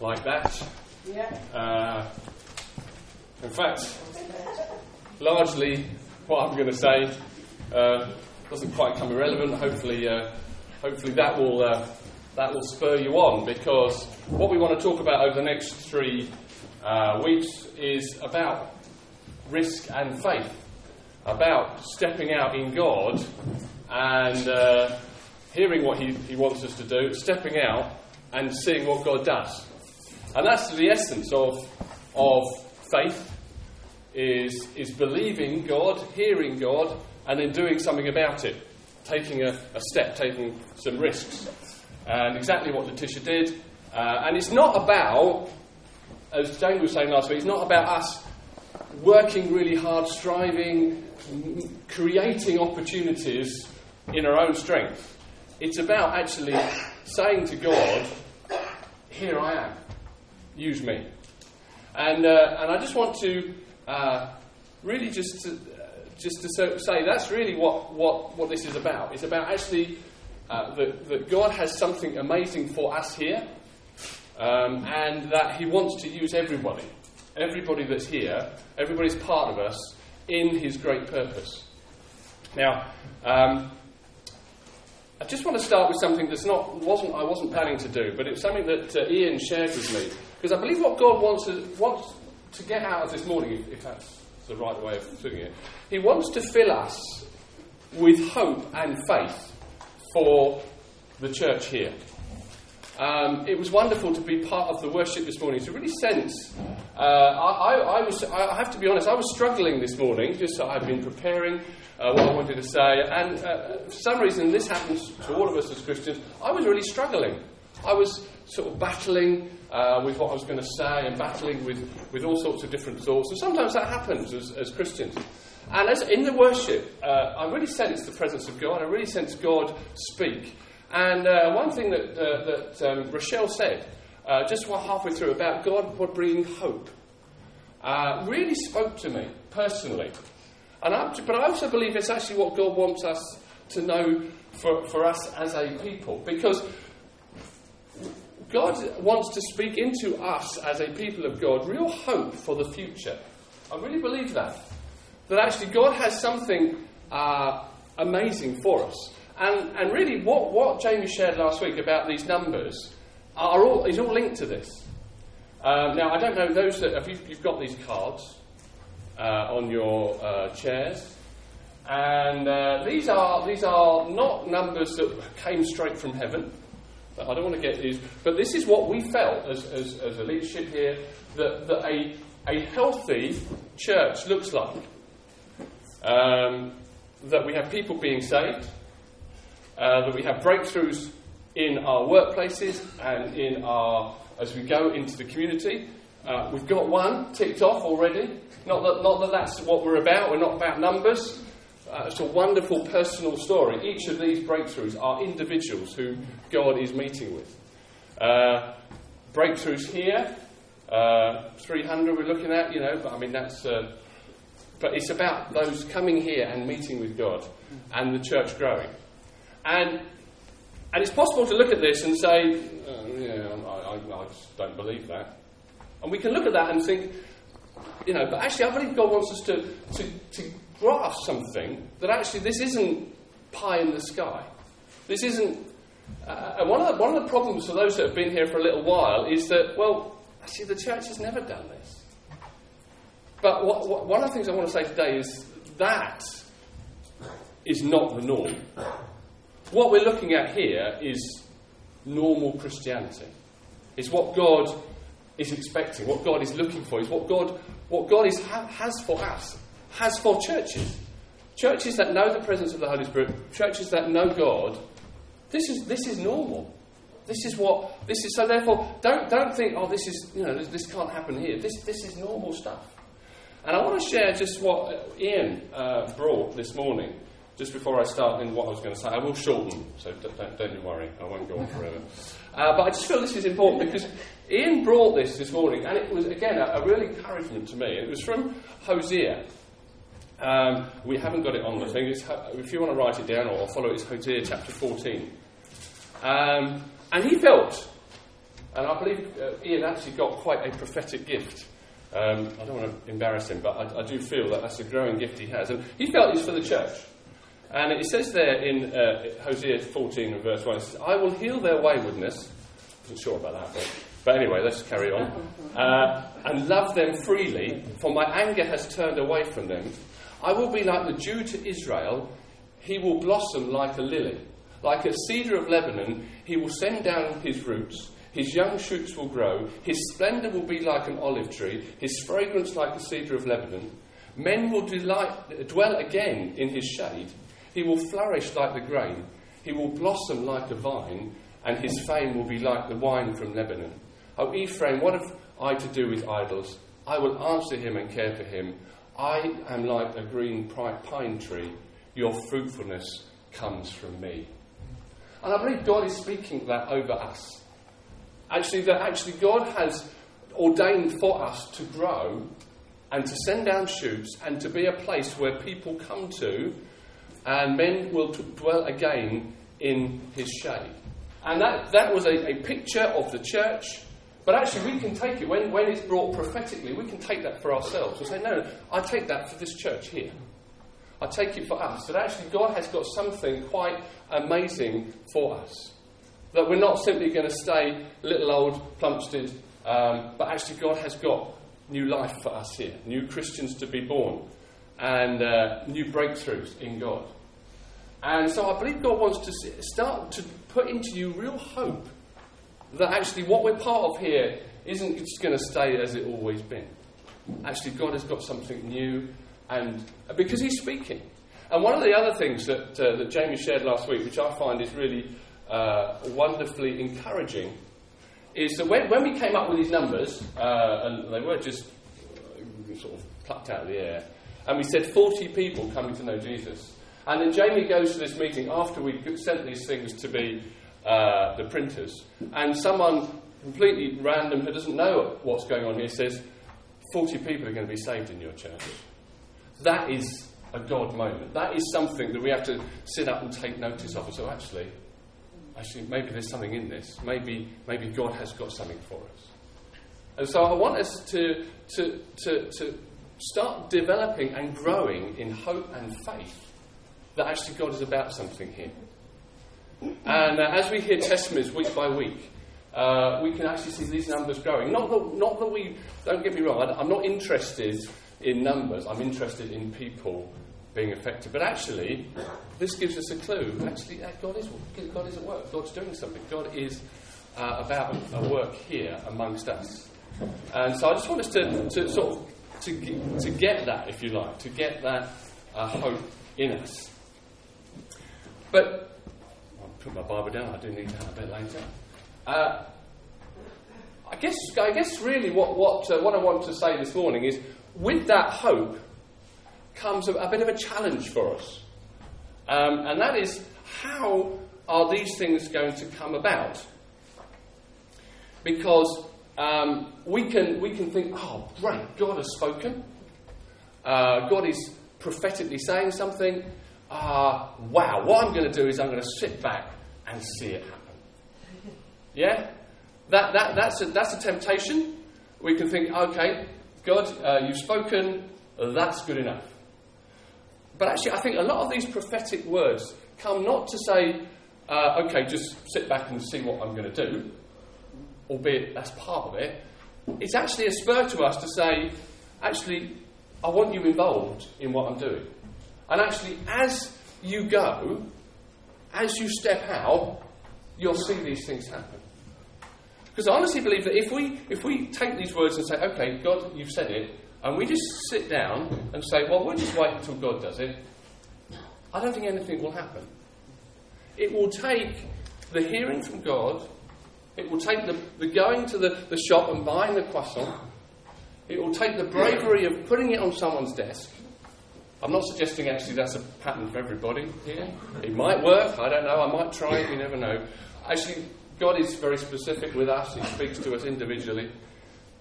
like that. Yeah. Uh, in fact, largely what I'm going to say uh, doesn't quite come irrelevant. Hopefully, uh, hopefully that will uh, that will spur you on because what we want to talk about over the next three uh, weeks is about risk and faith, about stepping out in God and uh, hearing what he, he wants us to do, stepping out and seeing what God does. And that's the essence of, of faith is, is believing God, hearing God, and then doing something about it, taking a, a step, taking some risks. And exactly what Letitia did. Uh, and it's not about, as Jane was saying last week, it's not about us working really hard, striving, creating opportunities in our own strength. It's about actually saying to God, Here I am, use me. And, uh, and I just want to uh, really just to, just to so, say that's really what, what, what this is about. It's about actually uh, that, that God has something amazing for us here, um, and that He wants to use everybody, everybody that's here, everybody's part of us, in His great purpose. Now, um, I just want to start with something that's not wasn't I wasn't planning to do, but it's something that uh, Ian shared with me because I believe what God wants to, wants to get out of this morning, if, if that's the right way of putting it, He wants to fill us with hope and faith for the church here. Um, it was wonderful to be part of the worship this morning. To really sense, uh, I, I, I, was, I have to be honest, I was struggling this morning. Just so I've been preparing uh, what I wanted to say, and uh, for some reason, this happens to all of us as Christians. I was really struggling. I was sort of battling uh, with what I was going to say and battling with, with all sorts of different thoughts. And sometimes that happens as, as Christians. And as in the worship, uh, I really sense the presence of God. I really sense God speak. And uh, one thing that, uh, that um, Rochelle said, uh, just halfway through, about God bringing hope, uh, really spoke to me personally. And I, but I also believe it's actually what God wants us to know for, for us as a people. Because God wants to speak into us as a people of God real hope for the future. I really believe that. That actually God has something uh, amazing for us. And, and really, what, what Jamie shared last week about these numbers are all, is all linked to this. Um, now, I don't know those that have you, you've got these cards uh, on your uh, chairs, and uh, these are these are not numbers that came straight from heaven. I don't want to get these, but this is what we felt as, as, as a leadership here that, that a, a healthy church looks like. Um, that we have people being saved, uh, that we have breakthroughs in our workplaces and in our as we go into the community. Uh, we've got one ticked off already. Not that, not that that's what we're about. We're not about numbers. Uh, it's a wonderful personal story. Each of these breakthroughs are individuals who God is meeting with. Uh, breakthroughs here, uh, 300 we're looking at, you know, but I mean, that's. Uh, but it's about those coming here and meeting with God and the church growing. And, and it's possible to look at this and say, oh, yeah, I, I, I just don't believe that. And we can look at that and think, you know, but actually, I believe God wants us to, to, to grasp something that actually this isn't pie in the sky. This isn't. Uh, and one of, the, one of the problems for those that have been here for a little while is that, well, actually, the church has never done this. But what, what, one of the things I want to say today is that is not the norm. What we're looking at here is normal Christianity. It's what God is expecting, what God is looking for, is what God, what God is, ha- has for us, has for churches. Churches that know the presence of the Holy Spirit, churches that know God, this is, this is normal. This is what this is. So therefore, don't don't think, oh, this is you know this, this can't happen here. This this is normal stuff. And I want to share just what Ian uh, brought this morning, just before I start in what I was going to say. I will shorten, so don't, don't, you worry, I won't go on forever. Uh, but I just feel this is important because Ian brought this this morning, and it was, again, a, a real encouragement to me. It was from Hosea. Um, we haven't got it on the thing. If you want to write it down or follow it, it's Hosea chapter 14. Um, and he felt And I believe uh, Ian actually got quite a prophetic gift. Um, I don't want to embarrass him, but I, I, do feel that that's a growing gift he has. And he felt it's for the church. And it says there in uh, Hosea 14 and verse 1, it says, I will heal their waywardness. I wasn't sure about that, but, but anyway, let's carry on. Uh, and love them freely, for my anger has turned away from them. I will be like the dew to Israel. He will blossom like a lily. Like a cedar of Lebanon, he will send down his roots. His young shoots will grow. His splendour will be like an olive tree. His fragrance like a cedar of Lebanon. Men will delight, dwell again in his shade. He will flourish like the grain. He will blossom like a vine, and his fame will be like the wine from Lebanon. O Ephraim, what have I to do with idols? I will answer him and care for him. I am like a green pine tree. Your fruitfulness comes from me. And I believe God is speaking that over us. Actually, that actually God has ordained for us to grow and to send down shoots and to be a place where people come to and men will dwell again in his shade. And that, that was a, a picture of the church. But actually, we can take it, when, when it's brought prophetically, we can take that for ourselves. We say, no, I take that for this church here. I take it for us. That actually, God has got something quite amazing for us. That we're not simply going to stay little old Plumstead, um, but actually, God has got new life for us here, new Christians to be born, and uh, new breakthroughs in God. And so I believe God wants to start to put into you real hope that actually what we're part of here isn't just going to stay as it always been. Actually, God has got something new, and because He's speaking. And one of the other things that, uh, that Jamie shared last week, which I find is really uh, wonderfully encouraging, is that when, when we came up with these numbers, uh, and they were just uh, sort of plucked out of the air, and we said 40 people coming to know Jesus. And then Jamie goes to this meeting after we sent these things to be uh, the printers, and someone completely random who doesn't know what's going on here says, 40 people are going to be saved in your church. That is a God moment. That is something that we have to sit up and take notice of. So actually, actually, maybe there's something in this. Maybe, maybe God has got something for us. And so I want us to, to, to, to start developing and growing in hope and faith that actually God is about something here. And uh, as we hear testimonies week by week, uh, we can actually see these numbers growing. Not that, not that we, don't get me wrong, I'm not interested in numbers, I'm interested in people being affected. But actually, this gives us a clue. Actually, uh, God, is, God is at work, God's doing something, God is uh, about a work here amongst us. And so I just want us to, to sort of to, to get that, if you like, to get that uh, hope in us. But put my Bible down. I do need to have a bit later. Uh, I guess, I guess really what, what, uh, what I want to say this morning is with that hope comes a, a bit of a challenge for us. Um, and that is how are these things going to come about? Because um, we, can, we can think, oh, great, God has spoken. Uh, God is prophetically saying something uh, wow, what I'm going to do is I'm going to sit back and see it happen. Yeah? That, that, that's, a, that's a temptation. We can think, okay, God, uh, you've spoken, that's good enough. But actually, I think a lot of these prophetic words come not to say, uh, okay, just sit back and see what I'm going to do, albeit that's part of it. It's actually a spur to us to say, actually, I want you involved in what I'm doing. And actually, as you go, as you step out, you'll see these things happen. Because I honestly believe that if we, if we take these words and say, okay, God, you've said it, and we just sit down and say, well, we'll just wait until God does it, I don't think anything will happen. It will take the hearing from God, it will take the, the going to the, the shop and buying the croissant, it will take the bravery of putting it on someone's desk, I'm not suggesting actually that's a pattern for everybody here. It might work, I don't know, I might try it, you never know. Actually, God is very specific with us, He speaks to us individually.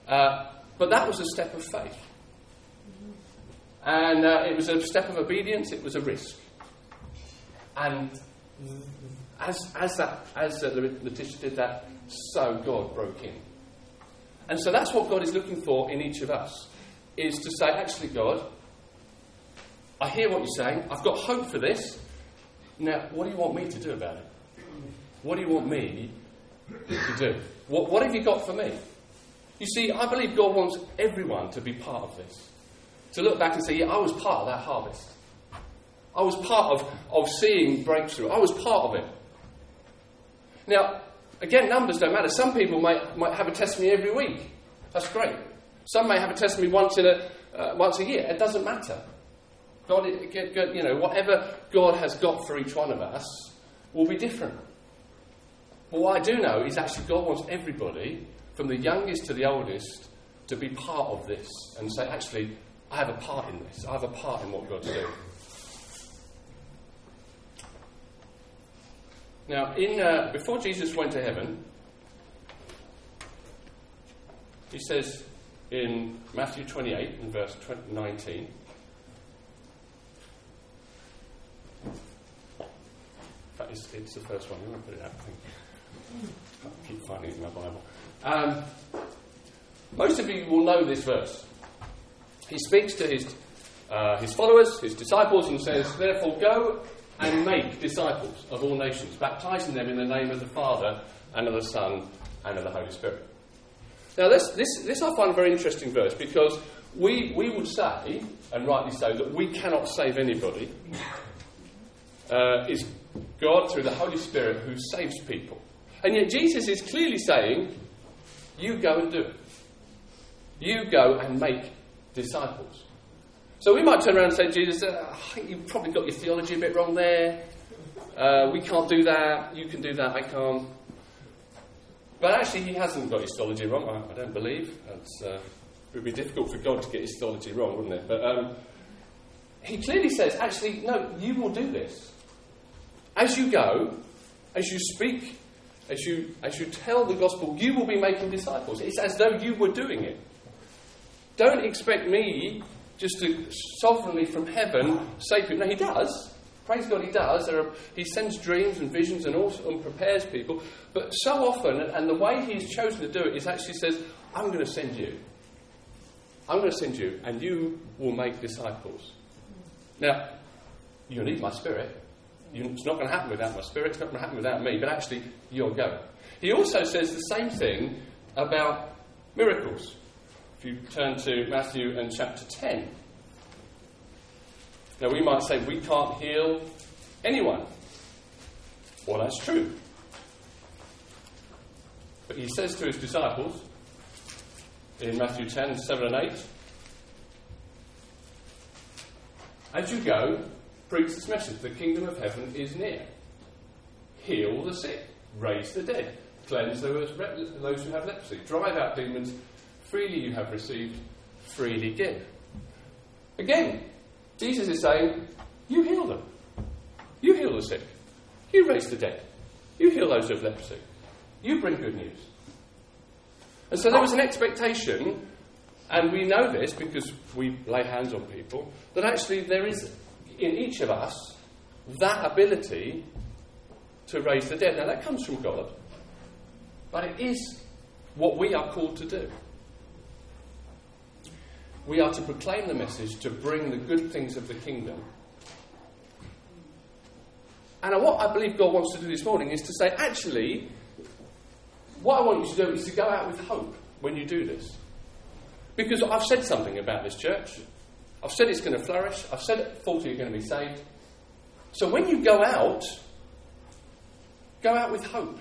Uh, but that was a step of faith. And uh, it was a step of obedience, it was a risk. And as, as, that, as uh, Letitia did that so God broke in. And so that's what God is looking for in each of us, is to say, actually, God, I hear what you're saying. I've got hope for this. Now, what do you want me to do about it? What do you want me to do? What, what have you got for me? You see, I believe God wants everyone to be part of this. To look back and say, yeah, I was part of that harvest. I was part of, of seeing breakthrough. I was part of it. Now, again, numbers don't matter. Some people might, might have a testimony every week. That's great. Some may have a testimony once, in a, uh, once a year. It doesn't matter. God, you know, whatever God has got for each one of us will be different. But what I do know is actually God wants everybody, from the youngest to the oldest, to be part of this and say, actually, I have a part in this. I have a part in what God's doing. Now, in, uh, before Jesus went to heaven, he says in Matthew 28 and verse 19, fact, it's, it's the first one. I'm going to put it out. I keep finding it in my Bible. Um, most of you will know this verse. He speaks to his, uh, his followers, his disciples, and says, Therefore, go and make disciples of all nations, baptizing them in the name of the Father and of the Son and of the Holy Spirit. Now, this, this, this I find a very interesting verse because we, we would say, and rightly so, that we cannot save anybody. Uh, God, through the Holy Spirit, who saves people. And yet, Jesus is clearly saying, You go and do it. You go and make disciples. So we might turn around and say, Jesus, uh, you've probably got your theology a bit wrong there. Uh, we can't do that. You can do that. I can't. But actually, he hasn't got his theology wrong, I, I don't believe. Uh, it would be difficult for God to get his theology wrong, wouldn't it? But um, he clearly says, actually, no, you will do this. As you go, as you speak, as you, as you tell the gospel, you will be making disciples. It's as though you were doing it. Don't expect me just to sovereignly from heaven save people. No, he does. Praise God, he does. Are, he sends dreams and visions and, also, and prepares people. But so often, and the way he's chosen to do it is actually says, I'm going to send you. I'm going to send you, and you will make disciples. Now, you need my spirit. It's not going to happen without my spirit. It's not going to happen without me. But actually, you'll go. He also says the same thing about miracles. If you turn to Matthew and chapter 10. Now, we might say we can't heal anyone. Well, that's true. But he says to his disciples in Matthew 10 7 and 8 As you go, preach this message the kingdom of heaven is near. Heal the sick, raise the dead, cleanse those who have leprosy, drive out demons Freely you have received, freely give. Again, Jesus is saying, You heal them. You heal the sick. You raise the dead. You heal those with leprosy. You bring good news. And so there was an expectation, and we know this because we lay hands on people, that actually there is in each of us that ability to raise the dead. Now that comes from God, but it is what we are called to do we are to proclaim the message to bring the good things of the kingdom. And what I believe God wants to do this morning is to say, actually, what I want you to do is to go out with hope when you do this. Because I've said something about this church. I've said it's going to flourish. I've said 40 are going to be saved. So when you go out, go out with hope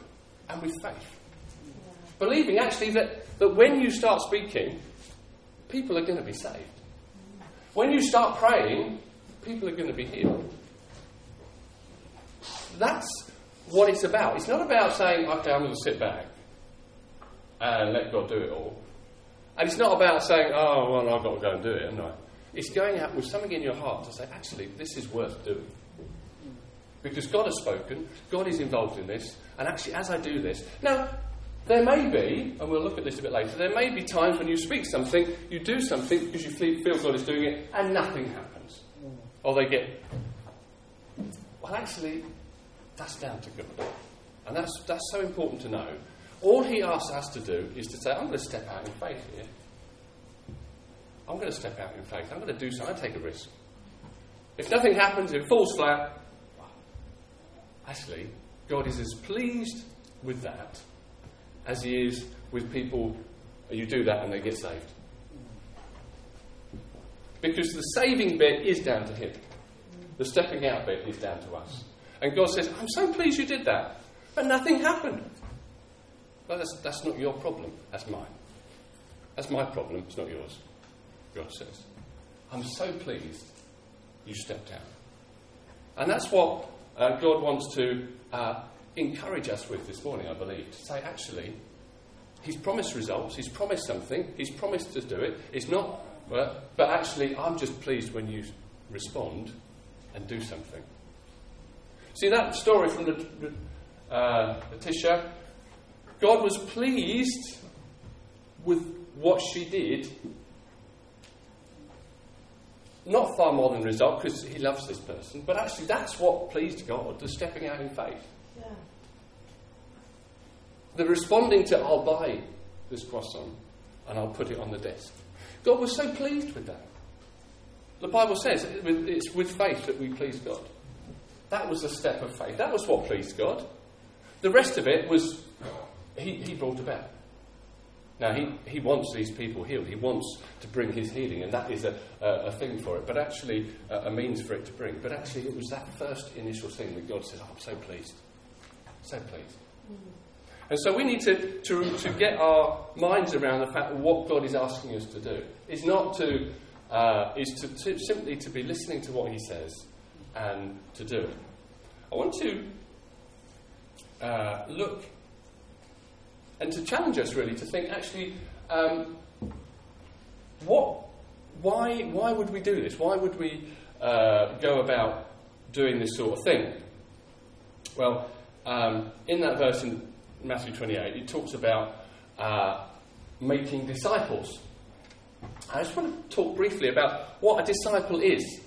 and with faith. Believing actually that, that when you start speaking, people are going to be saved. When you start praying, people are going to be healed. That's what it's about. It's not about saying, okay, I'm going to sit back and let God do it all. And it's not about saying, oh, well, I've got to go and do it, haven't I? It's going out with something in your heart to say, actually, this is worth doing. Because God has spoken, God is involved in this, and actually, as I do this. Now, there may be, and we'll look at this a bit later, there may be times when you speak something, you do something because you feel God is doing it, and nothing happens. Or they get, well, actually, that's down to God. And that's, that's so important to know. all he asks us to do is to say, I'm going to step out in faith here. I'm going to step out in faith. I'm going to do something. I take a risk. If nothing happens, it falls flat, actually, God is as pleased with that as He is with people. You do that and they get saved. Because the saving bit is down to Him, the stepping out bit is down to us. And God says, I'm so pleased you did that, but nothing happened. Well, that's, that's not your problem, that's mine. That's my problem, it's not yours. God says. I'm so pleased you stepped out. And that's what uh, God wants to uh, encourage us with this morning, I believe. To say, actually, He's promised results, He's promised something, He's promised to do it. It's not, but, actually, I'm just pleased when you respond and do something. See that story from the, uh, Letitia? God was pleased with what she did not far more than result because he loves this person, but actually that's what pleased God, the stepping out in faith. Yeah. The responding to, I'll buy this croissant and I'll put it on the desk. God was so pleased with that. The Bible says it's with faith that we please God. That was a step of faith. That was what pleased God. The rest of it was, he, he brought about. Now, he, he wants these people healed. He wants to bring his healing, and that is a, a, a thing for it, but actually, a, a, means for it to bring. But actually, it was that first initial thing that God says, oh, I'm so pleased. So pleased. Mm-hmm. And so we need to, to, to get our minds around the fact that what God is asking us to do is not to, uh, is to, to simply to be listening to what he says and to do it. I want to uh, look and to challenge us really to think actually, um, what, why, why would we do this? Why would we uh, go about doing this sort of thing? Well, um, in that verse in Matthew 28, it talks about uh, making disciples. I just want to talk briefly about what a disciple is.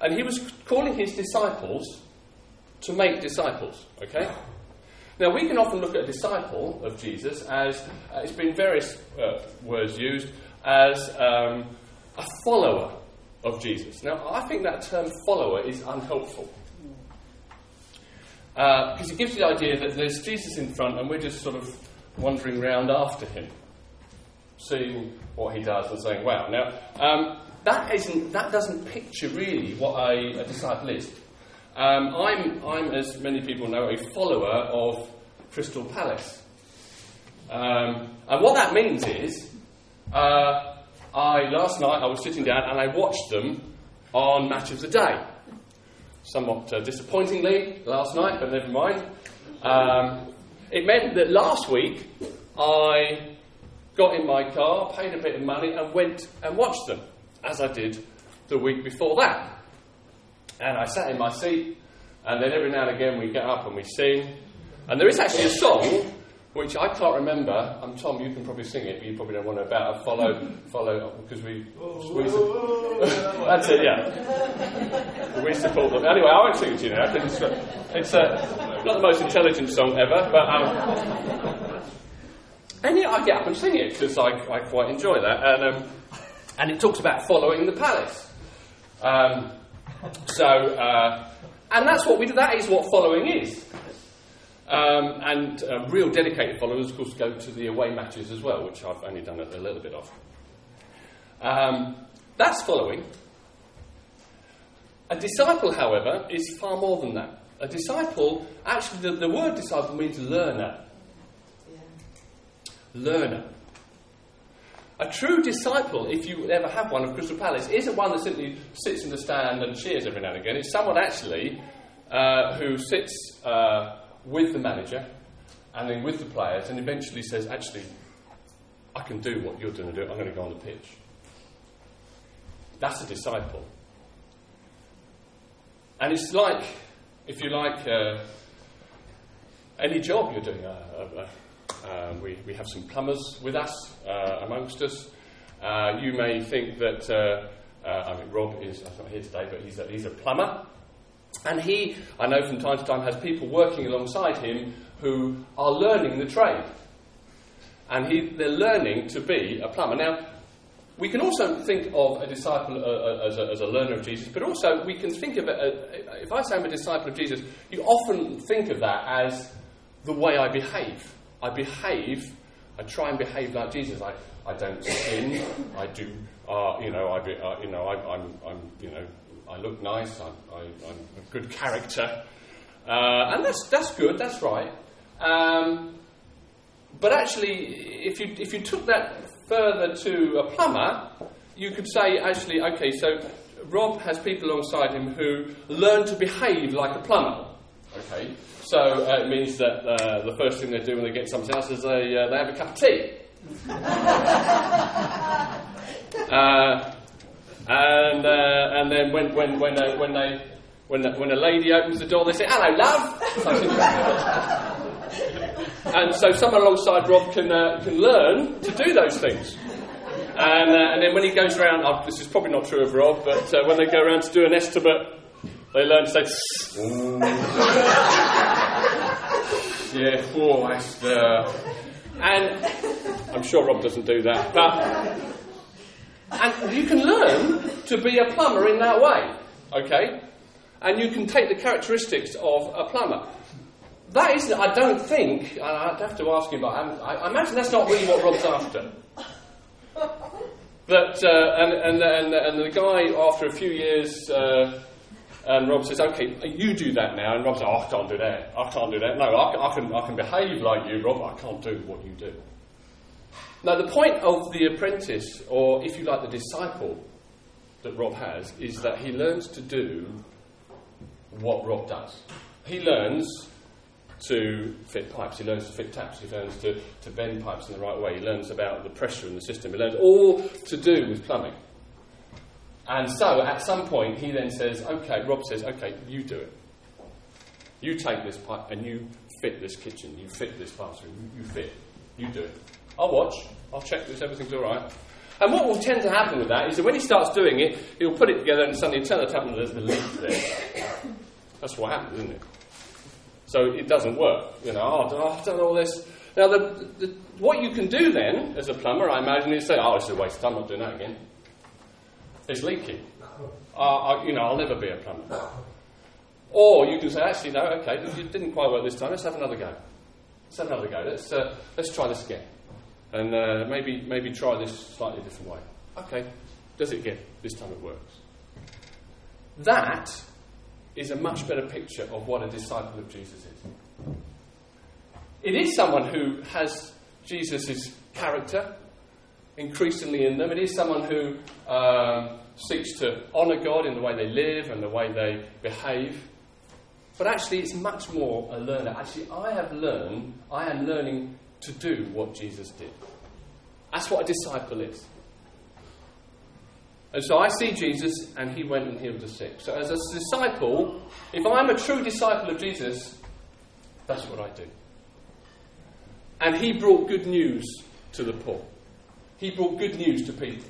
And he was calling his disciples to make disciples, okay? Now, we can often look at a disciple of Jesus as, uh, it's been various uh, words used, as um, a follower of Jesus. Now, I think that term follower is unhelpful. Because uh, it gives the idea that there's Jesus in front and we're just sort of wandering around after him, seeing what he does and saying, wow. Now, um, that, isn't, that doesn't picture really what a, a disciple is. Um, I'm, I'm, as many people know, a follower of Crystal Palace. Um, and what that means is, uh, I last night I was sitting down and I watched them on Match of the Day. Somewhat uh, disappointingly last night, but never mind. Um, it meant that last week I got in my car, paid a bit of money, and went and watched them, as I did the week before that. And I sat in my seat, and then every now and again we get up and we sing. And there is actually a song which I can't remember. I'm Tom. You can probably sing it, but you probably don't want to about follow, follow because we. we that's it. Yeah. We support them. Anyway, I won't sing it to you now. It's, it's uh, not the most intelligent song ever, but. Um, and yeah, I get up and sing it because I, I quite enjoy that. And, um, and it talks about following the palace. Um, so, uh, and that's what we do. That is what following is. Um, and uh, real dedicated followers, of course, go to the away matches as well, which I've only done a, a little bit of. Um, that's following. A disciple, however, is far more than that. A disciple, actually, the, the word disciple means learner. Yeah. Learner. A true disciple, if you ever have one of Crystal Palace, isn't one that simply sits in the stand and cheers every now and again. It's someone actually uh, who sits uh, with the manager and then with the players and eventually says, actually, I can do what you're going to do. I'm going to go on the pitch. That's a disciple. And it's like, if you like, uh, any job you're doing. Uh, uh, um, we, we have some plumbers with us, uh, amongst us. Uh, you may think that, uh, I mean, Rob is not here today, but he's a, he's a plumber. And he, I know from time to time, has people working alongside him who are learning the trade. and he, they're learning to be a plumber. Now, we can also think of a disciple uh, uh, as, a, as, a, learner of Jesus, but also we can think of it, uh, if I say I'm a disciple of Jesus, you often think of that as the way I behave. I behave, I try and behave like Jesus. I, I don't sin, I do, uh, you know, I, be, uh, you know, I, am I'm, you know, I look nice, I, I, am a good character. Uh, and that's, that's good, that's right. Um, but actually, if you, if you took that further to a plumber, you could say, actually, okay, so Rob has people alongside him who learn to behave like a plumber. Okay, so uh, it means that uh, the first thing they do when they get something else is they, uh, they have a cup of tea. Uh, and, uh, and then when, when, when, uh, when, they, when, the, when a lady opens the door, they say, Hello, love! and so someone alongside Rob can, uh, can learn to do those things. And, uh, and then when he goes around, oh, this is probably not true of Rob, but uh, when they go around to do an estimate, they learn to say, yeah, oh, uh, and I'm sure Rob doesn't do that, but and you can learn to be a plumber in that way, okay? And you can take the characteristics of a plumber. That isn't, I don't think, I'd have to ask him, but I, I imagine that's not really what Rob's after. That, uh, and, and, and, and the guy, after a few years, uh, and Rob says, okay, you do that now. And Rob says, oh, I can't do that. I can't do that. No, I, I, can, I can behave like you, Rob, I can't do what you do. Now, the point of the apprentice, or if you like, the disciple that Rob has, is that he learns to do what Rob does. He learns to fit pipes, he learns to fit taps, he learns to, to bend pipes in the right way, he learns about the pressure in the system, he learns all to do with plumbing. And so at some point he then says, okay, Rob says, okay, you do it. You take this pipe and you fit this kitchen, you fit this bathroom, you, you fit, you do it. I'll watch, I'll check this, everything's all right. And what will tend to happen with that is that when he starts doing it, he'll put it together and suddenly turn the tap and there's the leak there. That's what happens, isn't it? So it doesn't work. You know, oh, I've done all this. Now, the, the, what you can do then, as a plumber, I imagine, is say, oh, it's a waste of time, I'm not doing that again. It's leaking. Uh, I, you know, I'll never be a plumber. Or you can say, actually, no, okay, it didn't quite work this time, let's have another go. Let's have another go. Let's, uh, let's try this again. And uh, maybe, maybe try this slightly different way. Okay, does it again? This time it works. That is a much better picture of what a disciple of Jesus is. It is someone who has Jesus' character increasingly in them. It is someone who uh, seeks to honour God in the way they live and the way they behave. But actually, it's much more a learner. Actually, I have learned, I am learning to do what Jesus did. That's what a disciple is. And so I see Jesus, and he went and healed the sick. So, as a disciple, if I'm a true disciple of Jesus, that's what I do. And he brought good news to the poor, he brought good news to people.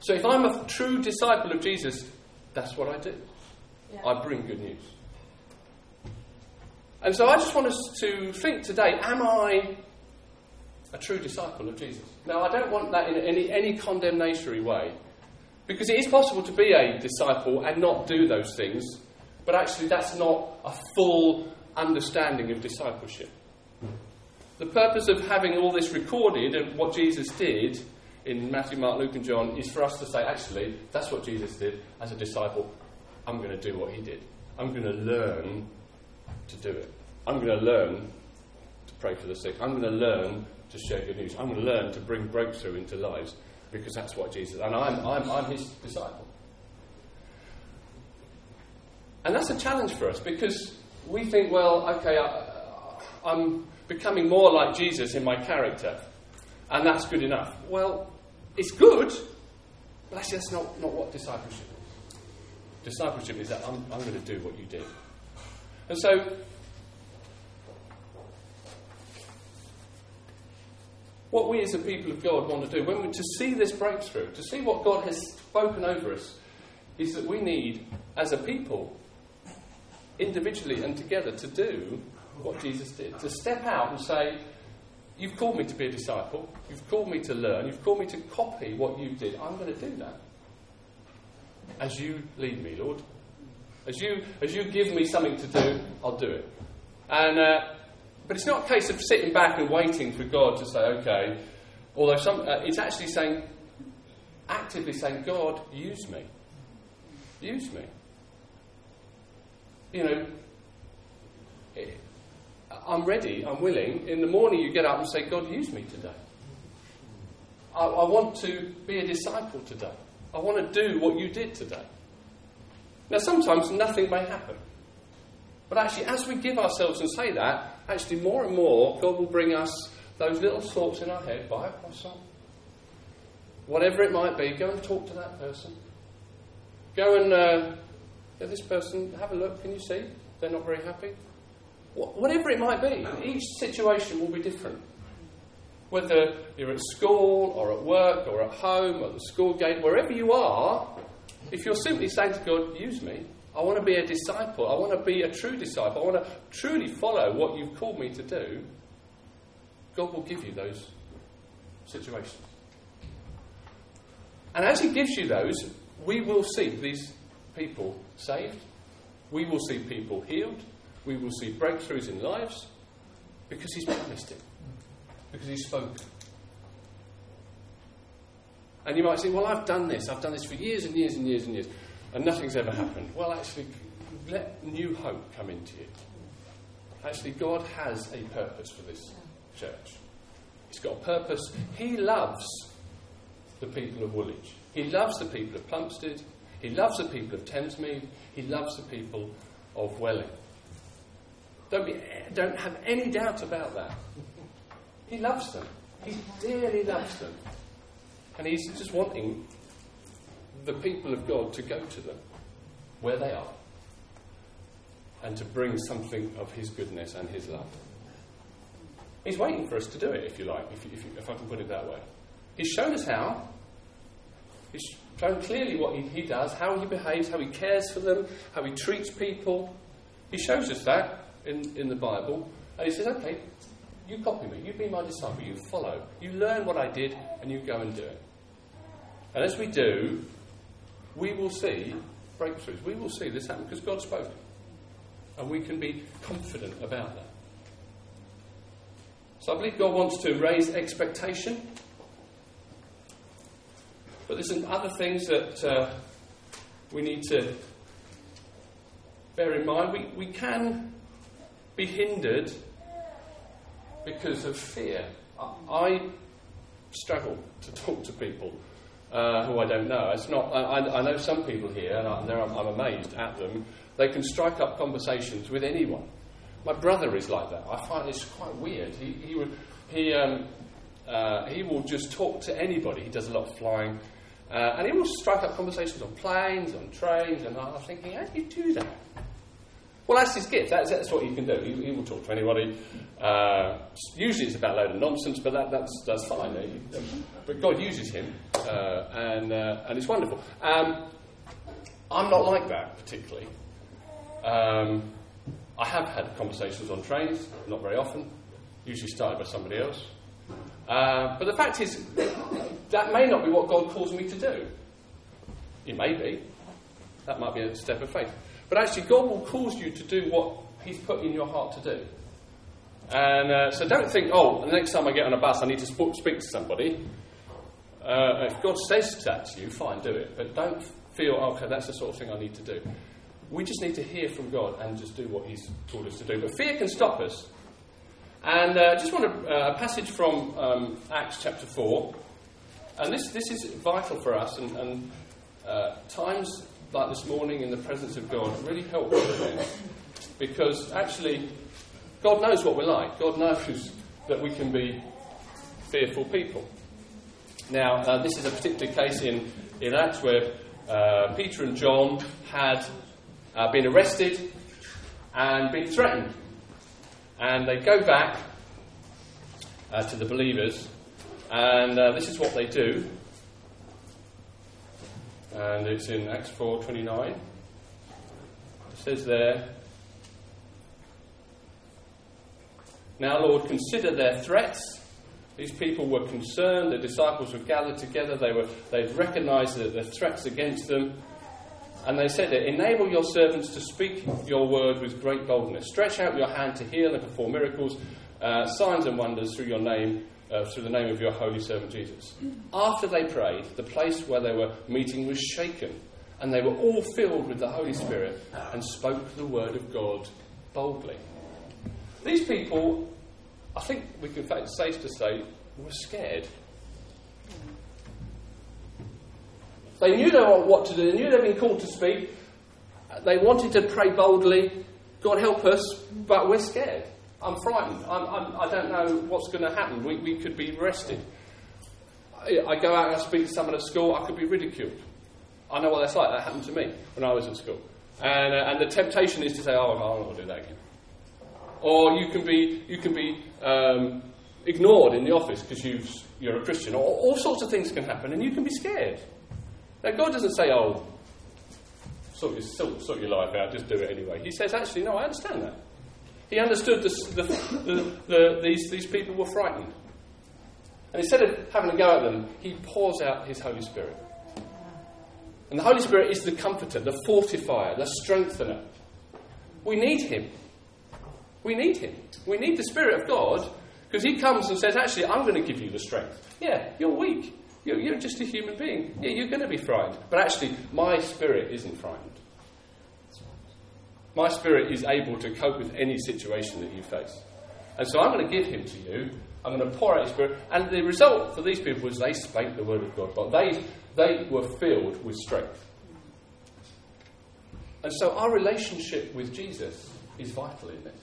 So, if I'm a true disciple of Jesus, that's what I do. Yeah. I bring good news. And so I just want us to think today am I a true disciple of Jesus? Now, I don't want that in any, any condemnatory way. Because it is possible to be a disciple and not do those things, but actually that's not a full understanding of discipleship. The purpose of having all this recorded and what Jesus did in Matthew, Mark, Luke, and John is for us to say, actually, that's what Jesus did as a disciple. I'm going to do what he did. I'm going to learn to do it. I'm going to learn to pray for the sick. I'm going to learn to share good news. I'm going to learn to bring breakthrough into lives because that's what Jesus, and I'm, I'm, I'm his disciple. And that's a challenge for us because we think, well, okay, I, I'm becoming more like Jesus in my character, and that's good enough. Well, it's good, but actually, that's not, not what discipleship is. Discipleship is that I'm, I'm going to do what you did. And so, what we as a people of God want to do, when we, to see this breakthrough, to see what God has spoken over us, is that we need, as a people, individually and together, to do what Jesus did. To step out and say, You've called me to be a disciple. You've called me to learn. You've called me to copy what you did. I'm going to do that. As you lead me, Lord. As you, as you give me something to do, I'll do it. And, uh, but it's not a case of sitting back and waiting for God to say, okay. Although some, uh, it's actually saying, actively saying, God, use me. Use me. You know, I'm ready, I'm willing. In the morning, you get up and say, God, use me today. I, I want to be a disciple today. I want to do what you did today. Now, sometimes nothing may happen. But actually, as we give ourselves and say that, actually, more and more, God will bring us those little thoughts in our head buy a croissant. Whatever it might be, go and talk to that person. Go and, uh, this person, have a look, can you see? They're not very happy. Whatever it might be, each situation will be different. Whether you're at school or at work or at home or at the school gate, wherever you are, if you're simply saying to God, use me, I want to be a disciple, I want to be a true disciple, I want to truly follow what you've called me to do, God will give you those situations. And as He gives you those, we will see these people saved, we will see people healed, we will see breakthroughs in lives because He's promised it, because He's spoken. And you might say, Well, I've done this, I've done this for years and years and years and years, and nothing's ever happened. Well, actually, let new hope come into you. Actually, God has a purpose for this church. He's got a purpose. He loves the people of Woolwich. He loves the people of Plumstead. He loves the people of Thamesmead. He loves the people of Welling. Don't, be, don't have any doubt about that. He loves them. He dearly loves them. And he's just wanting the people of God to go to them where they are and to bring something of his goodness and his love. He's waiting for us to do it, if you like, if, if, if I can put it that way. He's shown us how. He's shown clearly what he, he does, how he behaves, how he cares for them, how he treats people. He shows us that in, in the Bible. And he says, okay, you copy me. You be my disciple. You follow. You learn what I did and you go and do it. And as we do, we will see breakthroughs. We will see this happen because God spoke. And we can be confident about that. So I believe God wants to raise expectation. But there's some other things that uh, we need to bear in mind. We, we can be hindered because of fear. I, struggle to talk to people uh, who I don't know. It's not. I, I know some people here, and I'm, I'm, amazed at them. They can strike up conversations with anyone. My brother is like that. I find this quite weird. He he he, um, uh, he will just talk to anybody. He does a lot of flying, uh, and he will strike up conversations on planes, on trains, and I'm thinking, how do you do that? Well, that's his gift. That's, that's what he can do. He, he will talk to anybody. Uh, usually it's about a load of nonsense, but that, that's, that's fine. But God uses him, uh, and, uh, and it's wonderful. Um, I'm not like that particularly. Um, I have had conversations on trains, not very often, usually started by somebody else. Uh, but the fact is, that may not be what God calls me to do. It may be. That might be a step of faith. But actually, God will cause you to do what He's put in your heart to do. And uh, so don't think, oh, the next time I get on a bus, I need to sp- speak to somebody. Uh, if God says that to you, fine, do it. But don't feel, oh, okay, that's the sort of thing I need to do. We just need to hear from God and just do what He's told us to do. But fear can stop us. And I uh, just want a, uh, a passage from um, Acts chapter 4. And this, this is vital for us. And, and uh, times like this morning in the presence of God really help with. Because actually, God knows what we're like. God knows that we can be fearful people. Now, uh, this is a particular case in, in Acts where uh, Peter and John had uh, been arrested and been threatened. And they go back uh, to the believers, and uh, this is what they do and it's in Acts 4:29. It says there, "Now, Lord, consider their threats. These people were concerned, the disciples were gathered together, they were, they'd recognized the, the threats against them, and they said enable your servants to speak your word with great boldness. Stretch out your hand to heal and perform miracles, uh, signs and wonders through your name, uh, through the name of your holy servant Jesus. After they prayed, the place where they were meeting was shaken, and they were all filled with the Holy Spirit and spoke the word of God boldly. These people, I think we can safe to say, were scared They knew they were what to do. They knew they'd been called to speak. They wanted to pray boldly. God help us, but we're scared. I'm frightened. I'm, I'm, I do not know what's going to happen. We, we could be arrested. I, I go out and I speak to someone at school, I could be ridiculed. I know what that's like. That happened to me when I was at school. And, uh, and the temptation is to say, oh, I don't want to do that again. Or you can be, you can be um, ignored in the office because you're a Christian. Or all sorts of things can happen, and you can be scared. Now, God doesn't say, oh, sort your, sort your life out, just do it anyway. He says, actually, no, I understand that. He understood the, the, the, these, these people were frightened. And instead of having a go at them, he pours out his Holy Spirit. And the Holy Spirit is the comforter, the fortifier, the strengthener. We need him. We need him. We need the Spirit of God because he comes and says, Actually, I'm going to give you the strength. Yeah, you're weak. You're, you're just a human being. Yeah, you're going to be frightened. But actually, my spirit isn't frightened. My spirit is able to cope with any situation that you face. And so I'm going to give him to you. I'm going to pour out his spirit. And the result for these people was they spake the word of God. But they, they were filled with strength. And so our relationship with Jesus is vital in this.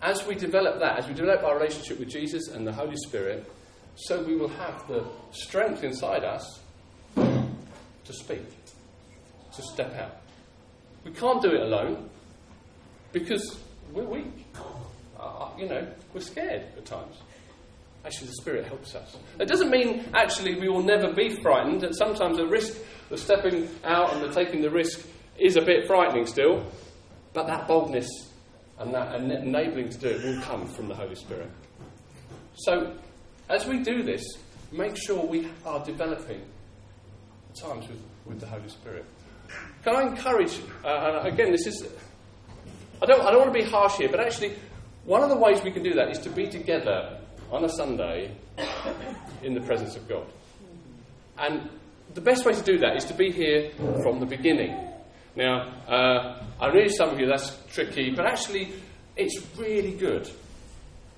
As we develop that, as we develop our relationship with Jesus and the Holy Spirit, so we will have the strength inside us to speak, to step out. We can't do it alone because we're weak. Uh, uh, you know, we're scared at times. Actually, the Spirit helps us. It doesn't mean actually we will never be frightened. And sometimes the risk, of stepping out and the taking the risk, is a bit frightening still. But that boldness and that enabling to do it will come from the Holy Spirit. So as we do this, make sure we are developing times with, with the Holy Spirit. Can I encourage, uh, again, this is, I don't, I don't want to be harsh here, but actually, one of the ways we can do that is to be together on a Sunday in the presence of God. And the best way to do that is to be here from the beginning. Now, uh, I know some of you that's tricky, but actually, it's really good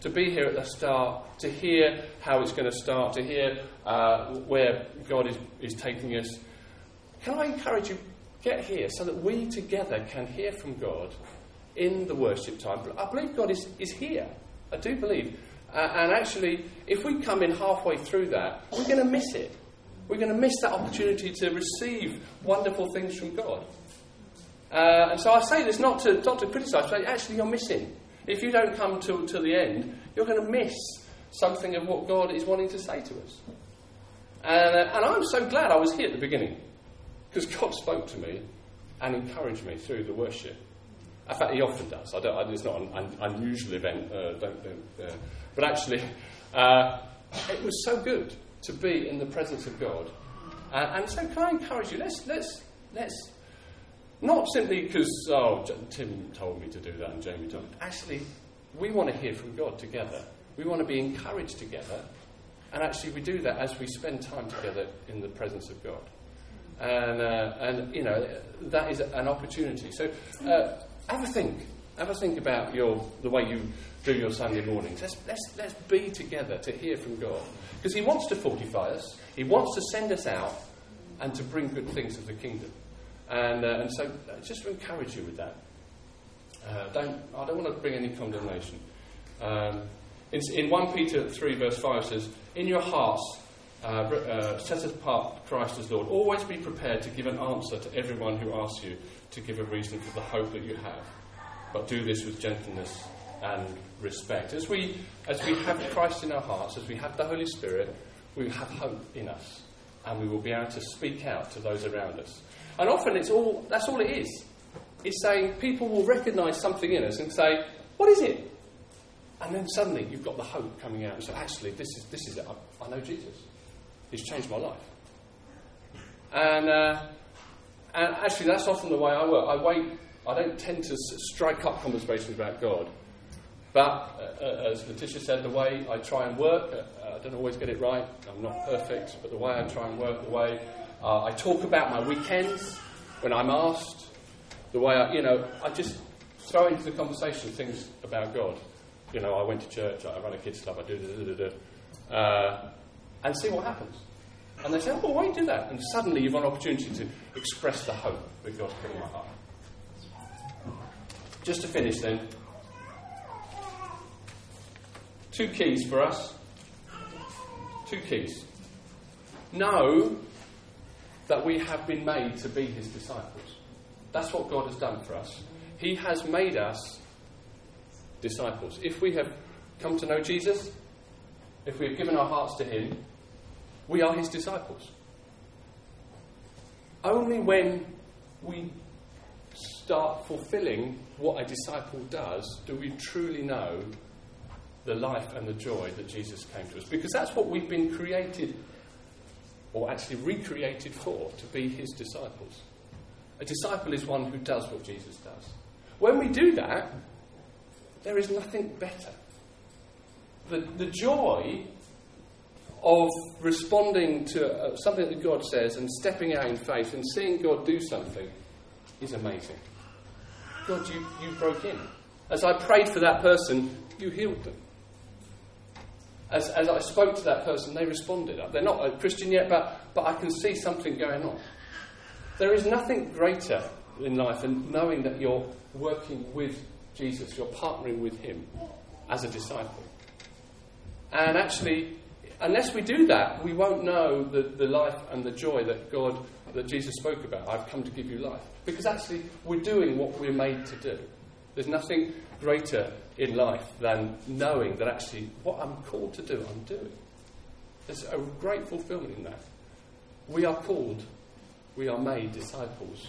to be here at the start, to hear how it's going to start, to hear uh, where God is, is taking us. Can I encourage you, get here so that we together can hear from God in the worship time? I believe God is, is here. I do believe. Uh, and actually, if we come in halfway through that, we're going to miss it. We're going to miss that opportunity to receive wonderful things from God. Uh, and so I say this not to, not to criticise, but actually you're missing. If you don't come to, to the end, you're going to miss something of what God is wanting to say to us. And, uh, and I'm so glad I was here at the beginning because God spoke to me and encouraged me through the worship. In fact, He often does. I I, it's not an un, unusual event, uh, don't, don't, uh, but actually, uh, it was so good to be in the presence of God. and so, can I encourage you? Let's let's let's not simply because, oh, Tim told me to do that and Jamie told me. Actually, we want to hear from God together. We want to be encouraged together. And actually, we do that as we spend time together in the presence of God. And, uh, and you know, that is an opportunity. So, uh, have a think. Have a think about your, the way you do your Sunday mornings. Let's, let's, let's be together to hear from God. Because He wants to fortify us, He wants to send us out and to bring good things of the kingdom. And, uh, and so, uh, just to encourage you with that. Uh, don't, I don't want to bring any condemnation. Um, in, in 1 Peter 3, verse 5 says, In your hearts, uh, uh, set apart Christ as Lord. Always be prepared to give an answer to everyone who asks you to give a reason for the hope that you have. But do this with gentleness and respect. As we, as we have Christ in our hearts, as we have the Holy Spirit, we have hope in us. And we will be able to speak out to those around us. And often it's all, that's all it is. It's saying people will recognise something in us and say, What is it? And then suddenly you've got the hope coming out and say, actually, this is, this is it. I, I know Jesus. He's changed my life. And, uh, and actually, that's often the way I work. I wait, I don't tend to strike up conversations about God. But uh, uh, as Letitia said, the way I try and work, uh, I don't always get it right. I'm not perfect, but the way I try and work, the way uh, I talk about my weekends when I'm asked, the way I, you know, I just throw into the conversation things about God. You know, I went to church, I run a kids club, I do da da da uh, and see what happens. And they say, oh, why do you do that? And suddenly you've got an opportunity to express the hope that God's put in my heart. Just to finish then, two keys for us. Two keys. Know that we have been made to be his disciples. That's what God has done for us. He has made us disciples. If we have come to know Jesus, if we have given our hearts to him, we are his disciples. Only when we start fulfilling what a disciple does do we truly know the life and the joy that Jesus came to us. Because that's what we've been created, or actually recreated for, to be his disciples. A disciple is one who does what Jesus does. When we do that, there is nothing better. The, the joy of responding to uh, something that God says and stepping out in faith and seeing God do something is amazing. God, you, you broke in. As I prayed for that person, you healed them. As, as I spoke to that person, they responded. They're not a Christian yet, but, but I can see something going on. There is nothing greater in life than knowing that you're working with Jesus, you're partnering with Him as a disciple. And actually, unless we do that, we won't know the, the life and the joy that God, that Jesus spoke about. I've come to give you life. Because actually, we're doing what we're made to do. There's nothing greater in life than knowing that actually what I'm called to do, I'm doing. There's a great fulfillment in that. We are called, we are made disciples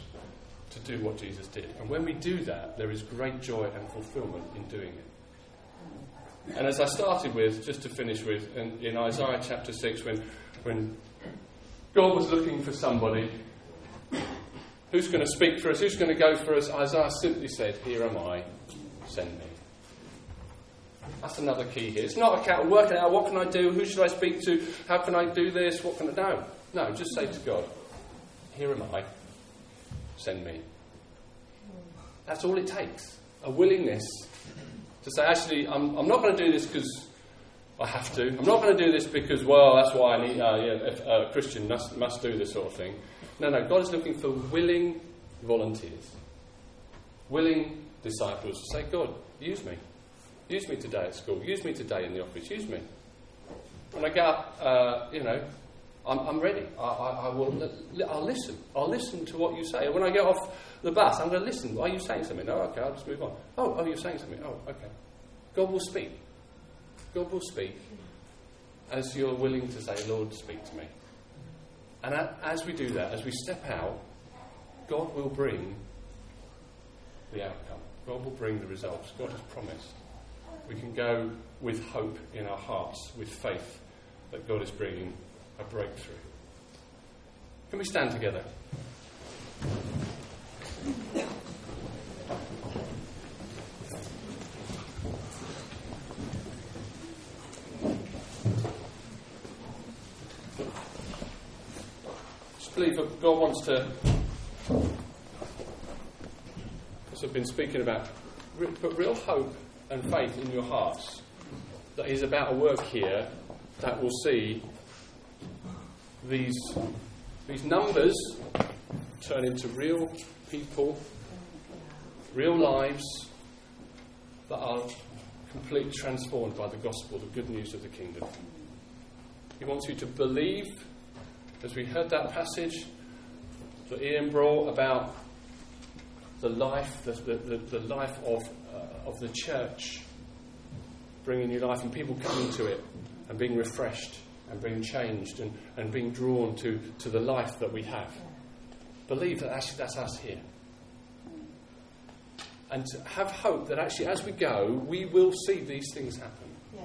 to do what Jesus did. And when we do that, there is great joy and fulfillment in doing it. And as I started with, just to finish with, in, in Isaiah chapter 6, when, when God was looking for somebody who's going to speak for us, who's going to go for us, Isaiah simply said, Here am I, send me. That's another key here. It's not a cat working out what can I do, who should I speak to, how can I do this, what can I do? No, just say to God, Here am I, send me. That's all it takes. A willingness to say, actually, I'm, I'm not going to do this because I have to. I'm not going to do this because, well, that's why I need, uh, yeah, a Christian must, must do this sort of thing. No, no, God is looking for willing volunteers, willing disciples to say, God, use me. Use me today at school. Use me today in the office. Use me. When I get up, uh, you know, I'm, I'm ready. I, I, I, will. I'll listen. I'll listen to what you say. When I get off the bus, I'm going to listen. Are you saying something? Oh, okay. I'll just move on. Oh, oh, you're saying something. Oh, okay. God will speak. God will speak as you're willing to say, Lord, speak to me. And as we do that, as we step out, God will bring the outcome. God will bring the results. God has promised. We can go with hope in our hearts, with faith that God is bringing a breakthrough. Can we stand together? Just believe that God wants to, as I've been speaking about, put real hope and faith in your hearts that He's about a work here that will see these, these numbers turn into real people, real lives that are completely transformed by the gospel, the good news of the kingdom. He wants you to believe, as we heard that passage that Ian brought about the life, the, the, the, life of, uh, of the church, bringing new life and people coming to it and being refreshed and being changed and, and being drawn to, to the life that we have. Believe that actually that's us here. and have hope that actually, as we go, we will see these things happen. Yeah.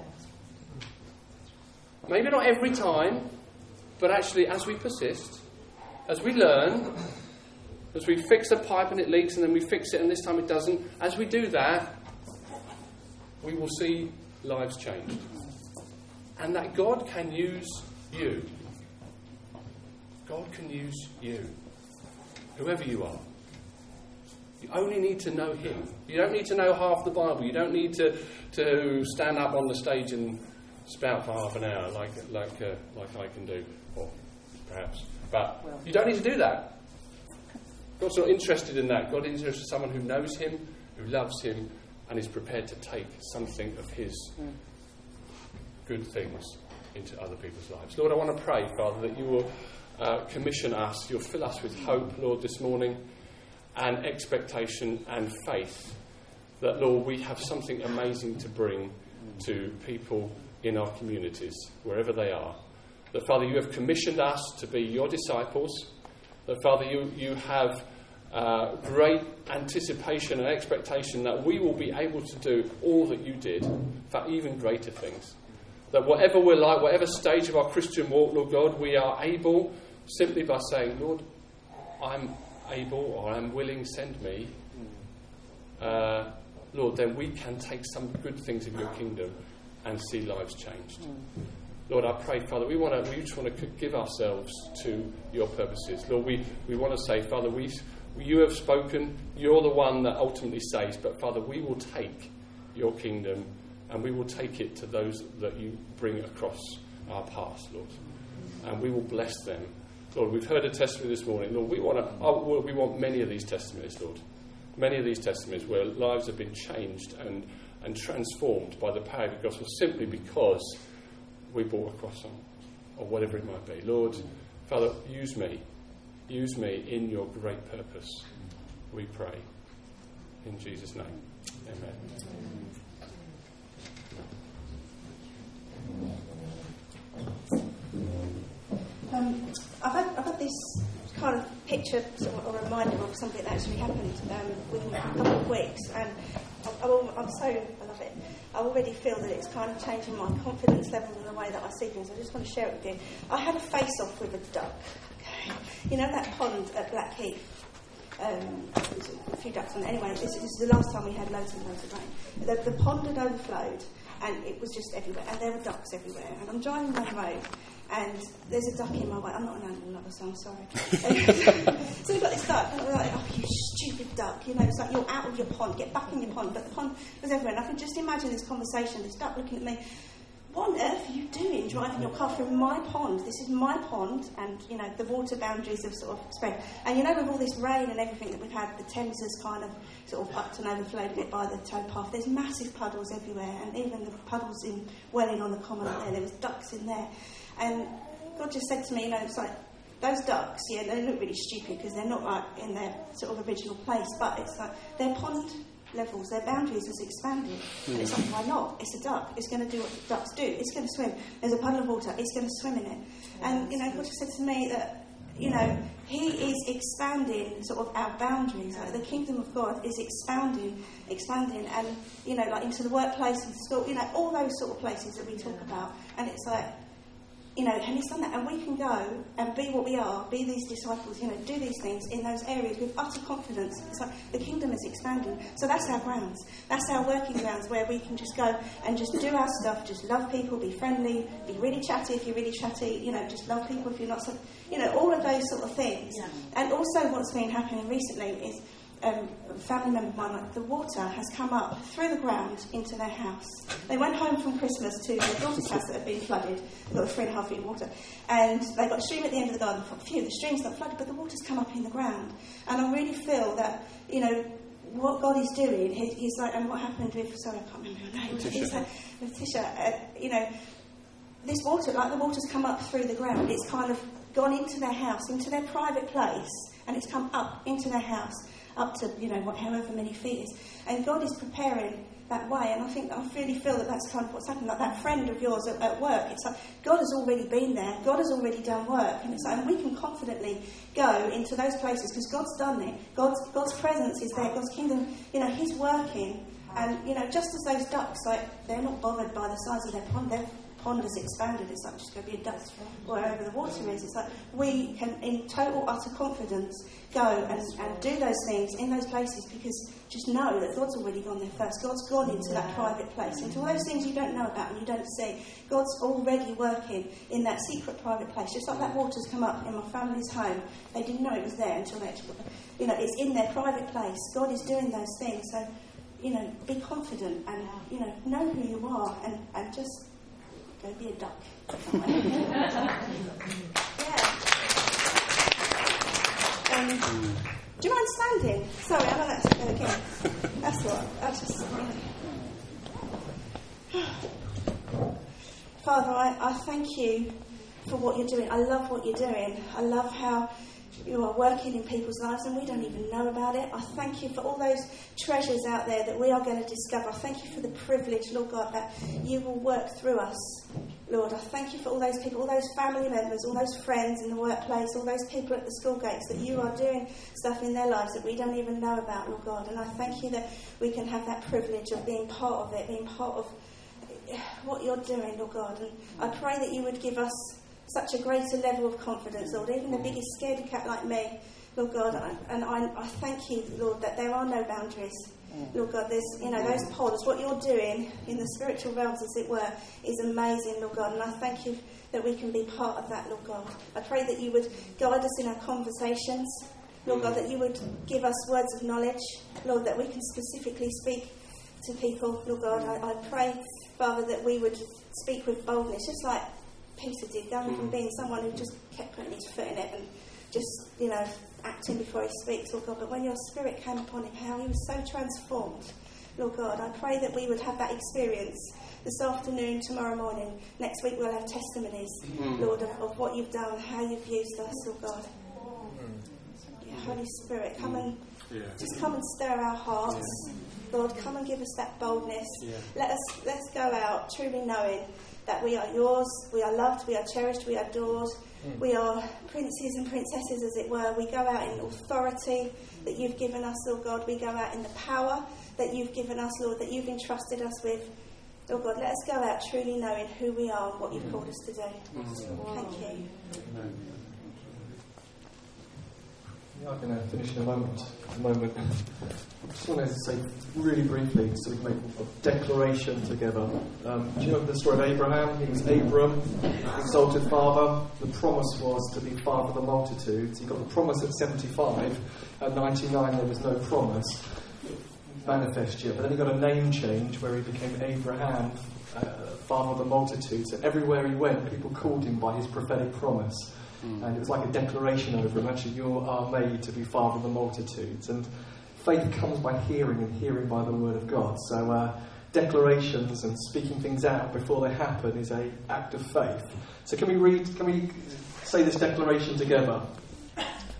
Maybe not every time, but actually, as we persist, as we learn, as we fix a pipe and it leaks and then we fix it and this time it doesn't, as we do that, we will see lives changed. And that God can use you. God can use you, whoever you are. You only need to know Him. You don't need to know half the Bible. You don't need to, to stand up on the stage and spout for half an hour like, like, uh, like I can do, or perhaps. But you don't need to do that. God's not interested in that. God is interested in someone who knows Him, who loves Him, and is prepared to take something of His good things into other people's lives. Lord, I want to pray, Father, that you will uh, commission us, you'll fill us with hope, Lord, this morning, and expectation and faith that, Lord, we have something amazing to bring to people in our communities, wherever they are. That, Father, you have commissioned us to be your disciples. That, Father, you, you have uh, great anticipation and expectation that we will be able to do all that you did, for even greater things. That whatever we're like, whatever stage of our Christian walk, Lord God, we are able simply by saying, Lord, I'm able or I'm willing, send me. Uh, Lord, then we can take some good things of your kingdom and see lives changed. Lord, I pray, Father, we want to, we just want to give ourselves to your purposes. Lord, we, we want to say, Father, we, you have spoken, you're the one that ultimately saves, but Father, we will take your kingdom and we will take it to those that you bring across our path, Lord. And we will bless them. Lord, we've heard a testimony this morning. Lord, we want, to, oh, we want many of these testimonies, Lord. Many of these testimonies where lives have been changed and, and transformed by the power of the gospel simply because we brought a cross on, or whatever it might be. Lord, Father, use me. Use me in your great purpose. We pray. In Jesus' name. Amen. Um, I've, had, I've had this kind of picture, sort of a reminder of something that actually happened um, within a couple of weeks, and I'm, I'm so, I already feel that it's kind of changing my confidence level and the way that I see things. I just want to share it with you. I had a face off with a duck. Okay, you know that pond at Blackheath. Um, a few ducks on it. Anyway, this, this is the last time we had loads and loads of rain. The, the pond had overflowed, and it was just everywhere, and there were ducks everywhere. And I'm driving down the road, and there's a duck in my way. I'm not an animal lover, so I'm sorry. so we've got this duck, and we're like, oh, you stupid duck. You know, it's like, you're out of your pond, get back in your pond. But the pond was everywhere. And I can just imagine this conversation, this duck looking at me, what on earth are you doing driving your car through my pond? This is my pond, and you know the water boundaries have sort of spread. And you know, with all this rain and everything that we've had, the Thames has kind of sort of upped and overflowed a bit by the towpath. There's massive puddles everywhere, and even the puddles in Welling on the common there. There was ducks in there, and God just said to me, you know, it's like those ducks, yeah, they look really stupid because they're not like in their sort of original place, but it's like their pond levels, their boundaries has expanded. Mm. And it's like, why not? It's a duck. It's going to do what ducks do. It's going to swim. There's a puddle of water. It's going to swim in it. And, you know, God just said to me that, you know, He is expanding sort of our boundaries. Like the kingdom of God is expanding, expanding, and, you know, like into the workplace and school, you know, all those sort of places that we talk about. And it's like, you know, and he's done that, and we can go and be what we are, be these disciples, you know, do these things in those areas with utter confidence. It's like the kingdom is expanding. So that's our grounds. That's our working grounds where we can just go and just do our stuff, just love people, be friendly, be really chatty if you're really chatty, you know, just love people if you're not so, you know, all of those sort of things. Yeah. And also what's been happening recently is um, a family member of mine, like, the water has come up through the ground into their house. They went home from Christmas to their daughter's house that had been flooded. They've got three and a half feet of water. And they've got a stream at the end of the garden. Phew, the stream's not flooded, but the water's come up in the ground. And I really feel that, you know, what God is doing, he, he's like, and what happened with, sorry, I can't remember your name. Letitia. Letitia, uh, you know, this water, like the water's come up through the ground, it's kind of gone into their house, into their private place, and it's come up into their house up to, you know, what, however many feet is. And God is preparing that way. And I think I really feel that that's kind of what's happened. Like that friend of yours at, at work, it's like God has already been there. God has already done work, and it's like and we can confidently go into those places because God's done it. God's God's presence is there. God's kingdom, you know, He's working. And you know, just as those ducks, like they're not bothered by the size of their pond, their pond has expanded. It's like just going to be a duck wherever the water is. It's like we can, in total utter confidence, go and, and do those things in those places because just know that God's already gone there first. God's gone into that private place, into all those things you don't know about and you don't see. God's already working in that secret private place. Just like that water's come up in my family's home, they didn't know it was there until they, you know, it's in their private place. God is doing those things. So you know, be confident and, you know, know who you are and, and just be a duck. yeah. Um, do you mind standing? Sorry, I know that's again. That's what. That's just. Father, I, I thank you for what you're doing. I love what you're doing. I love how you are working in people's lives and we don't even know about it. I thank you for all those treasures out there that we are going to discover. I thank you for the privilege, Lord God, that you will work through us. Lord, I thank you for all those people, all those family members, all those friends in the workplace, all those people at the school gates, that you are doing stuff in their lives that we don't even know about, Lord God. And I thank you that we can have that privilege of being part of it, being part of what you're doing, Lord God. And I pray that you would give us such a greater level of confidence, Lord. Even the biggest scaredy cat like me, Lord God, and I, I thank you, Lord, that there are no boundaries. Mm. Lord God, there's, you know, those mm. poles, what you're doing in the spiritual realms, as it were, is amazing, Lord God, and I thank you that we can be part of that, Lord God. I pray that you would guide us in our conversations, Lord God, mm. that you would give us words of knowledge, Lord, that we can specifically speak to people, Lord God. I, I pray, Father, that we would speak with boldness, just like Peter did, going from mm. being someone who just kept putting his foot in it and just, you know, acting before he speaks, Lord God. But when your spirit came upon him, how he was so transformed, Lord God. I pray that we would have that experience this afternoon, tomorrow morning. Next week we'll have testimonies, mm. Lord, of, of, what you've done, how you've used us, Lord God. Mm. Yeah, Holy Spirit, come and yeah. just come and stir our hearts. Yeah. Lord, come and give us that boldness. Let us let's go out truly knowing that we are yours, we are loved, we are cherished, we are adored, mm. we are princes and princesses, as it were. We go out in authority that you've given us, Lord God. We go out in the power that you've given us, Lord, that you've entrusted us with. Lord God, let us go out truly knowing who we are and what you've called us to do. Mm. Thank you. Amen. Yeah, I'm going to finish in a moment. A moment. I just wanted to say really briefly, so we can make a declaration together. Um, do you know the story of Abraham? He was Abram, exalted father. The promise was to be father of the multitudes. He got the promise at 75. At 99, there was no promise manifest yet. But then he got a name change where he became Abraham, uh, father of the multitudes. And everywhere he went, people called him by his prophetic promise. Mm. And it was like a declaration over him actually, you are made to be father of the multitudes. And faith comes by hearing, and hearing by the word of God. So, uh, declarations and speaking things out before they happen is a act of faith. So, can we read, can we say this declaration together?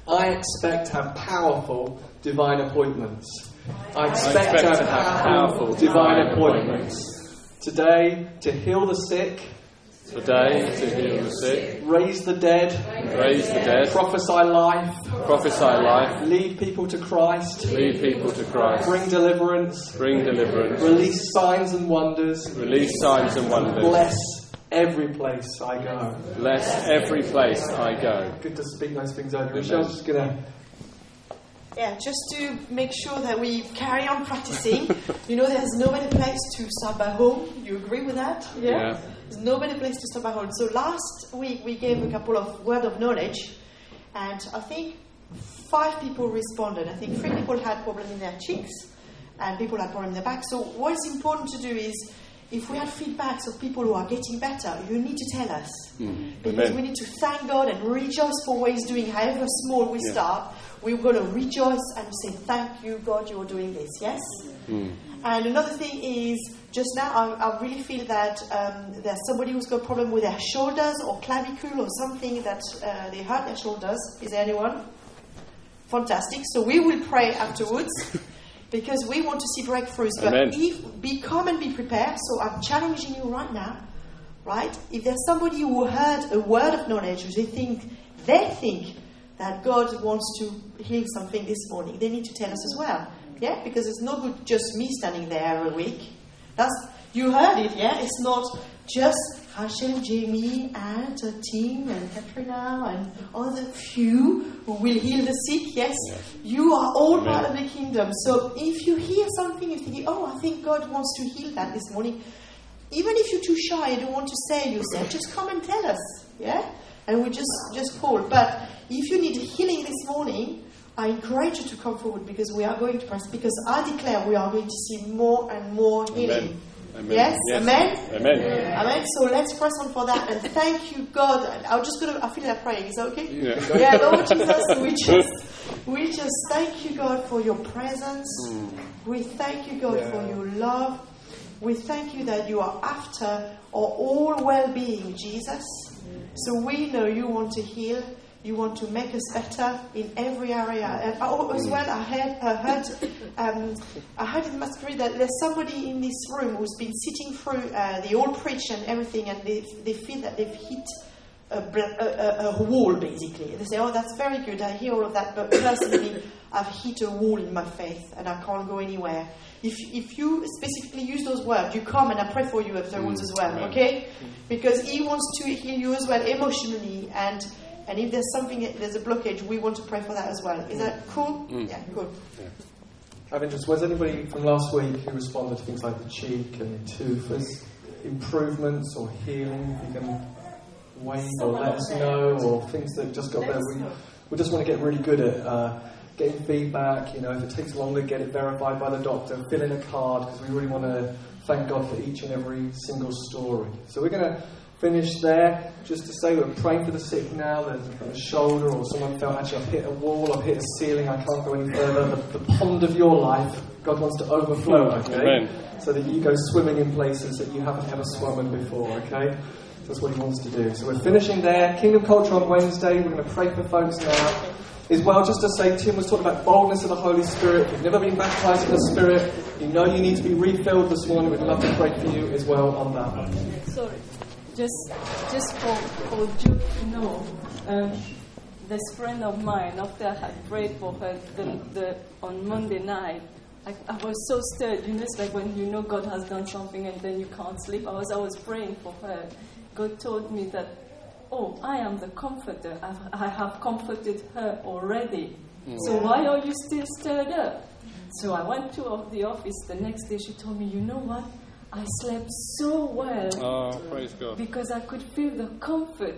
I expect to have powerful divine appointments. I expect, I expect to have powerful divine appointments. Today, to heal the sick Today, to heal the sick, raise the dead, raise the dead, prophesy life, prophesy life, lead people to Christ, lead people to Christ, bring deliverance, bring deliverance, release signs and wonders, release signs and wonders, bless every place I go, bless every place I go. Good to speak those things over. Michelle's just gonna. Yeah, just to make sure that we carry on practicing. you know, there's no better place to start by home. You agree with that? yeah. yeah. There's no better place to stop at home. So last week we gave a couple of word of knowledge, and I think five people responded. I think three people had problem in their cheeks, and people had problem in their back. So what is important to do is, if we have feedbacks of people who are getting better, you need to tell us mm. because Amen. we need to thank God and rejoice for what He's doing, however small we yeah. start. We're going to rejoice and say, "Thank you, God, you're doing this." Yes. Mm. And another thing is just now, I, I really feel that um, there's somebody who's got a problem with their shoulders or clavicle or something that uh, they hurt their shoulders. Is there anyone? Fantastic. So we will pray afterwards. because we want to see breakthroughs. But Amen. if be calm and be prepared. So I'm challenging you right now, right? If there's somebody who heard a word of knowledge, they think they think that God wants to heal something this morning, they need to tell us as well. Yeah, because it's no good just me standing there every week. That's you heard it, yeah? It's not just Rachel, Jamie, and uh, Tim, and Katrina, and all the few who will heal the sick. Yes, you are all Amen. part of the kingdom. So if you hear something, you're thinking, oh, I think God wants to heal that this morning. Even if you're too shy, you don't want to say yourself, just come and tell us, yeah? And we just just call. But if you need healing this morning, I encourage you to come forward because we are going to press. Because I declare we are going to see more and more healing. Amen. Yes? Amen? Amen. Amen. So let's press on for that and thank you, God. I'm just gonna. I feel like praying. Is that okay? Yeah. Yeah, Lord Jesus, we just, we just thank you, God, for your presence. Mm. We thank you, God, for your love. We thank you that you are after our all well-being, Jesus. Mm. So we know you want to heal. You want to make us better in every area. And oh, as well, I heard, I heard, um, I heard in my spirit that there's somebody in this room who's been sitting through uh, the old preach and everything, and they, they feel that they've hit a, bl- a, a, wall, basically. They say, Oh, that's very good, I hear all of that, but personally, I've hit a wall in my faith and I can't go anywhere. If, if you specifically use those words, you come and I pray for you afterwards as well, okay? Because He wants to heal you as well emotionally, and, and if there's something, there's a blockage, we want to pray for that as well. Is that cool? Yeah, cool. Out of interest, was anybody from last week who responded to things like the cheek and the tooth as improvements or healing? If you can wave or let us know, or things that just got better. We, we just want to get really good at uh, getting feedback. You know, if it takes longer, get it verified by the doctor. Fill in a card because we really want to thank God for each and every single story. So we're going to finish there. Just to say, we're praying for the sick now. There's a shoulder, or someone felt actually I've hit a wall, I've hit a ceiling, I can't go any further. The, the pond of your life, God wants to overflow. Okay Amen. so that you go swimming in places that you haven't ever swum in before, okay? That's what he wants to do. So we're finishing there. Kingdom Culture on Wednesday. We're going to pray for folks now. As well, just to say, Tim was talking about boldness of the Holy Spirit. If you've never been baptized in the Spirit, you know you need to be refilled this morning. We'd love to pray for you as well on that one. Sorry, just just for for you to know, um, this friend of mine, after I had prayed for her the, the, on Monday night, I, I was so stirred. You know, it's like when you know God has done something and then you can't sleep. I was I was praying for her. God told me that, oh, I am the comforter. I've, I have comforted her already. So why are you still stirred up? So I went to of- the office the next day. She told me, you know what? I slept so well Oh, praise God. because I could feel the comfort.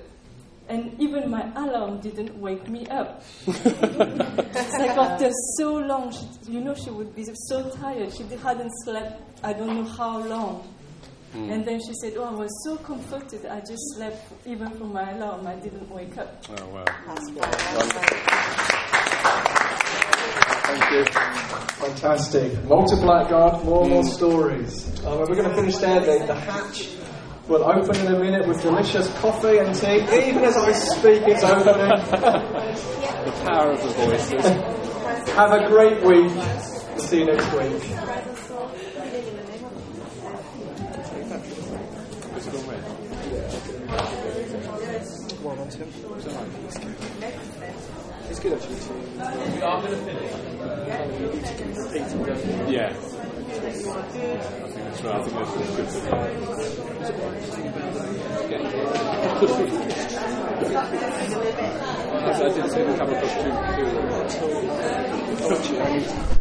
And even my alarm didn't wake me up. it's like after so long, she, you know, she would be so tired. She hadn't slept, I don't know how long. Hmm. And then she said, Oh, I was so comforted. I just slept even from my alarm. I didn't wake up. Oh, wow. Thank you. Fantastic. Multiply God. More and more stories. Um, we're going to finish there. The, the hatch will open in a minute with delicious coffee and tea. Even as I speak, it's opening. The power of the voices. Have a great week. See you next week. It's good actually. Yeah. I think that's right. I think that's good. I did see the couple of two, two,